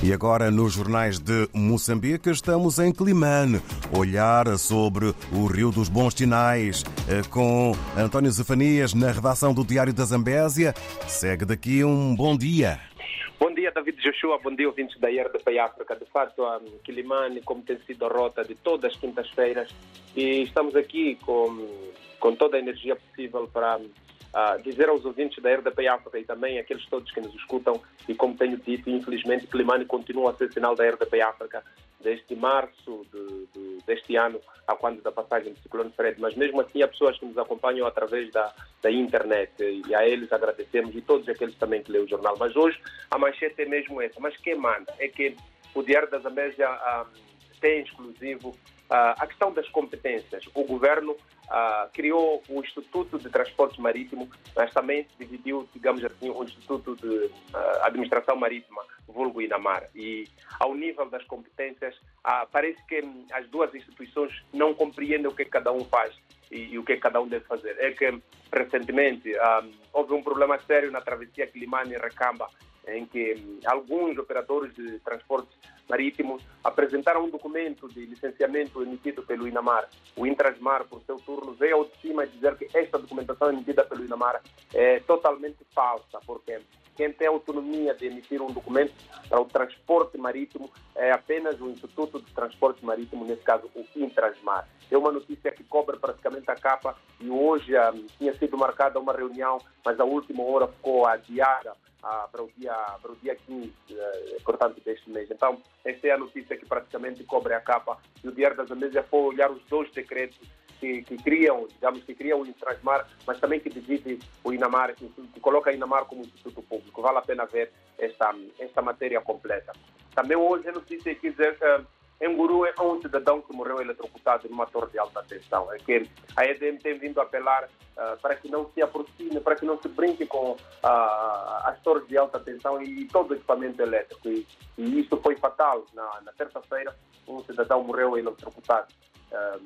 E agora, nos jornais de Moçambique, estamos em Climane, olhar sobre o Rio dos Bons Sinais, eh, com António Zefanias na redação do Diário da Zambésia. Segue daqui um bom dia. Bom dia, David Joshua. Bom dia, ouvintes da RDP África. De fato, a Quilimane, como tem sido a rota de todas as quintas-feiras, e estamos aqui com, com toda a energia possível para dizer aos ouvintes da RDP África e também aqueles todos que nos escutam, e como tenho dito, infelizmente, Climane continua a ser sinal da RDP África desde março de, de, deste ano, a quando da passagem do ciclone Fred. Mas mesmo assim, há pessoas que nos acompanham através da, da internet e a eles agradecemos e todos aqueles também que lêem o jornal. Mas hoje a manchete é mesmo essa. Mas quem manda é que o Diário da Zambésia ah, tem exclusivo ah, a questão das competências. O governo ah, criou o Instituto de Transporte Marítimo, mas também dividiu, digamos assim, o Instituto de ah, Administração Marítima, vulgo Inamar. E ao nível das competências, parece que as duas instituições não compreendem o que cada um faz e, e o que cada um deve fazer. É que recentemente houve um problema sério na travessia Climane-Recamba, em que alguns operadores de transporte marítimo apresentaram um documento de licenciamento emitido pelo INAMAR. O Intrasmar, por seu turno, veio ao de cima dizer que esta documentação emitida pelo INAMAR é totalmente falsa, porque quem tem autonomia de emitir um documento para o transporte marítimo é apenas o Instituto de Transporte Marítimo, nesse caso o Intrasmar. É uma notícia que cobre praticamente a capa e hoje ah, tinha sido marcada uma reunião, mas a última hora ficou adiada ah, para, o dia, para o dia 15, eh, portanto, deste mês. Então, esta é a notícia que praticamente cobre a capa. E o Diário da Zambésia foi olhar os dois decretos que, que, criam, digamos, que criam o Intrasmar, mas também que divide o Inamar, que, que coloca o Inamar como Instituto Público. Vale a pena ver esta, esta matéria completa. Também hoje a notícia que dizer uh, em Guru é um cidadão que morreu eletrocutado numa torre de alta tensão. É que a EDM tem vindo apelar uh, para que não se aproxime, para que não se brinque com uh, as torres de alta tensão e todo o equipamento elétrico. E, e isso foi fatal. Na, na terça-feira, um cidadão morreu eletrocutado uh,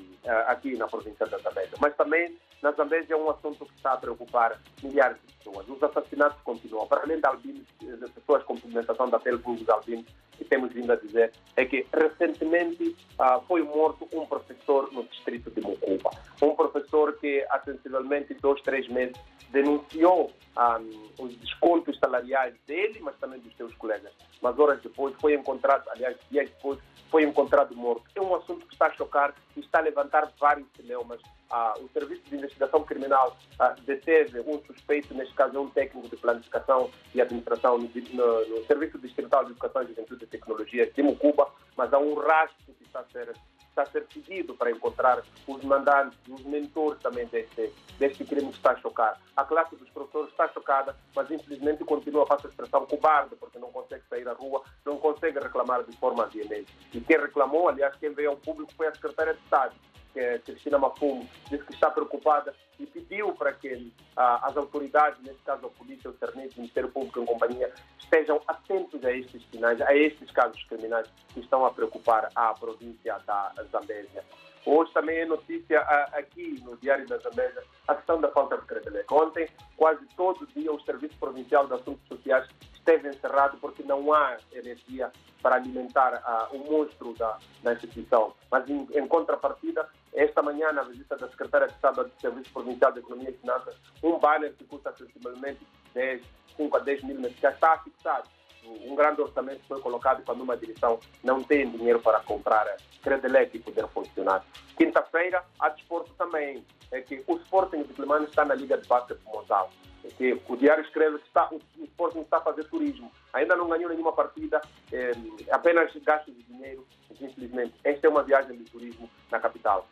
aqui na província da Zambésia. Mas também na Zambésia é um assunto que está a preocupar milhares de pessoas. Os assassinatos continuam. Para além de albinos, de pessoas com pigmentação da pele vulgos albinos, temos vindo a dizer, é que recentemente uh, foi morto um professor no distrito de Mucuba. Um professor que há sensivelmente dois, três meses denunciou um, os descontos salariais dele, mas também dos seus colegas. Mas horas depois foi encontrado, aliás, dias depois, foi encontrado morto. É um assunto que está a chocar e está a levantar vários cineumas. Ah, o Serviço de Investigação Criminal ah, deteve um suspeito, neste caso é um técnico de planificação e administração no, no, no Serviço Distrital de Educação, Juventude e Tecnologia de Mucuba, mas há um rastro que está a ser está a ser seguido para encontrar os mandantes, os mentores também deste, deste crime que está a chocar. A classe dos professores está chocada, mas infelizmente continua a fazer expressão cobarde, porque não consegue sair à rua, não consegue reclamar de forma veemente. E quem reclamou, aliás, quem veio ao público foi a secretária de Estado, que é Cristina Mafumo, disse que está preocupada e pediu para que ah, as autoridades, nesse caso a polícia, o serviço, o Ministério Público em companhia, estejam atentos a estes sinais, a estes casos criminais que estão a preocupar a província da Zambésia. Hoje também é notícia ah, aqui no Diário da Zambésia a questão da falta de crédito. Ontem, quase todo dia, o Serviço Provincial de Assuntos Sociais esteve encerrado porque não há energia para alimentar uh, o monstro da, da instituição. Mas, em, em, contrapartida, esta manhã, na visita da Secretária de Estado do Serviço Provincial de Economia e Finanças, um banner que custa sensivelmente 10, 5 a 10 mil já está fixado. Um grande orçamento foi colocado quando uma direção não tem dinheiro para comprar Credelec e poder funcionar. Quinta-feira, há desporto também. É que o Sporting de Climane está na Liga de Basquete Mozal. É que o Diário escreve que está, o Sporting está a fazer turismo. Ainda não ganhou nenhuma partida, é, apenas gastos de dinheiro. Infelizmente, esta é uma viagem de turismo na capital.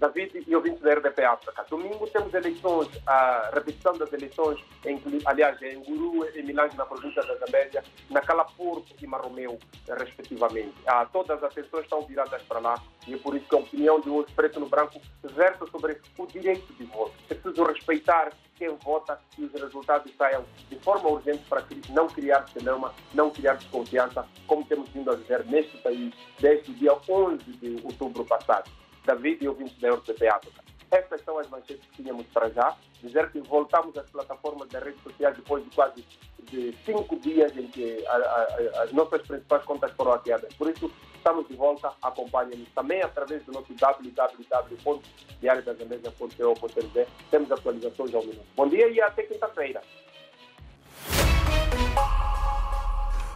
David e ouvintes da RDP África. Domingo temos eleições, a repetição das eleições, em, aliás, em Guru e Milange, na província da Zambésia, na Calapurto e Marromeu, respectivamente. Ah, todas as atenções estão viradas para lá e é por isso que a opinião de hoje, preto no branco, versa sobre o direito de voto. É preciso respeitar quem vota e os resultados saiam de forma urgente para não criar cinema, não criar desconfiança, como temos vindo a dizer neste país desde o dia 11 de outubro passado. David e ouvintes da RTP África. Estas são as manchetes que tínhamos para já. Dizer que voltamos às plataformas das redes sociais depois de quase de cinco dias em que a, a, as nossas principais contas foram hackeadas. Por isso, estamos de volta, acompanhem-nos também através do nosso www.diariodazamesa.co.nz. Temos atualizações ao minuto. Bom dia e até quinta-feira.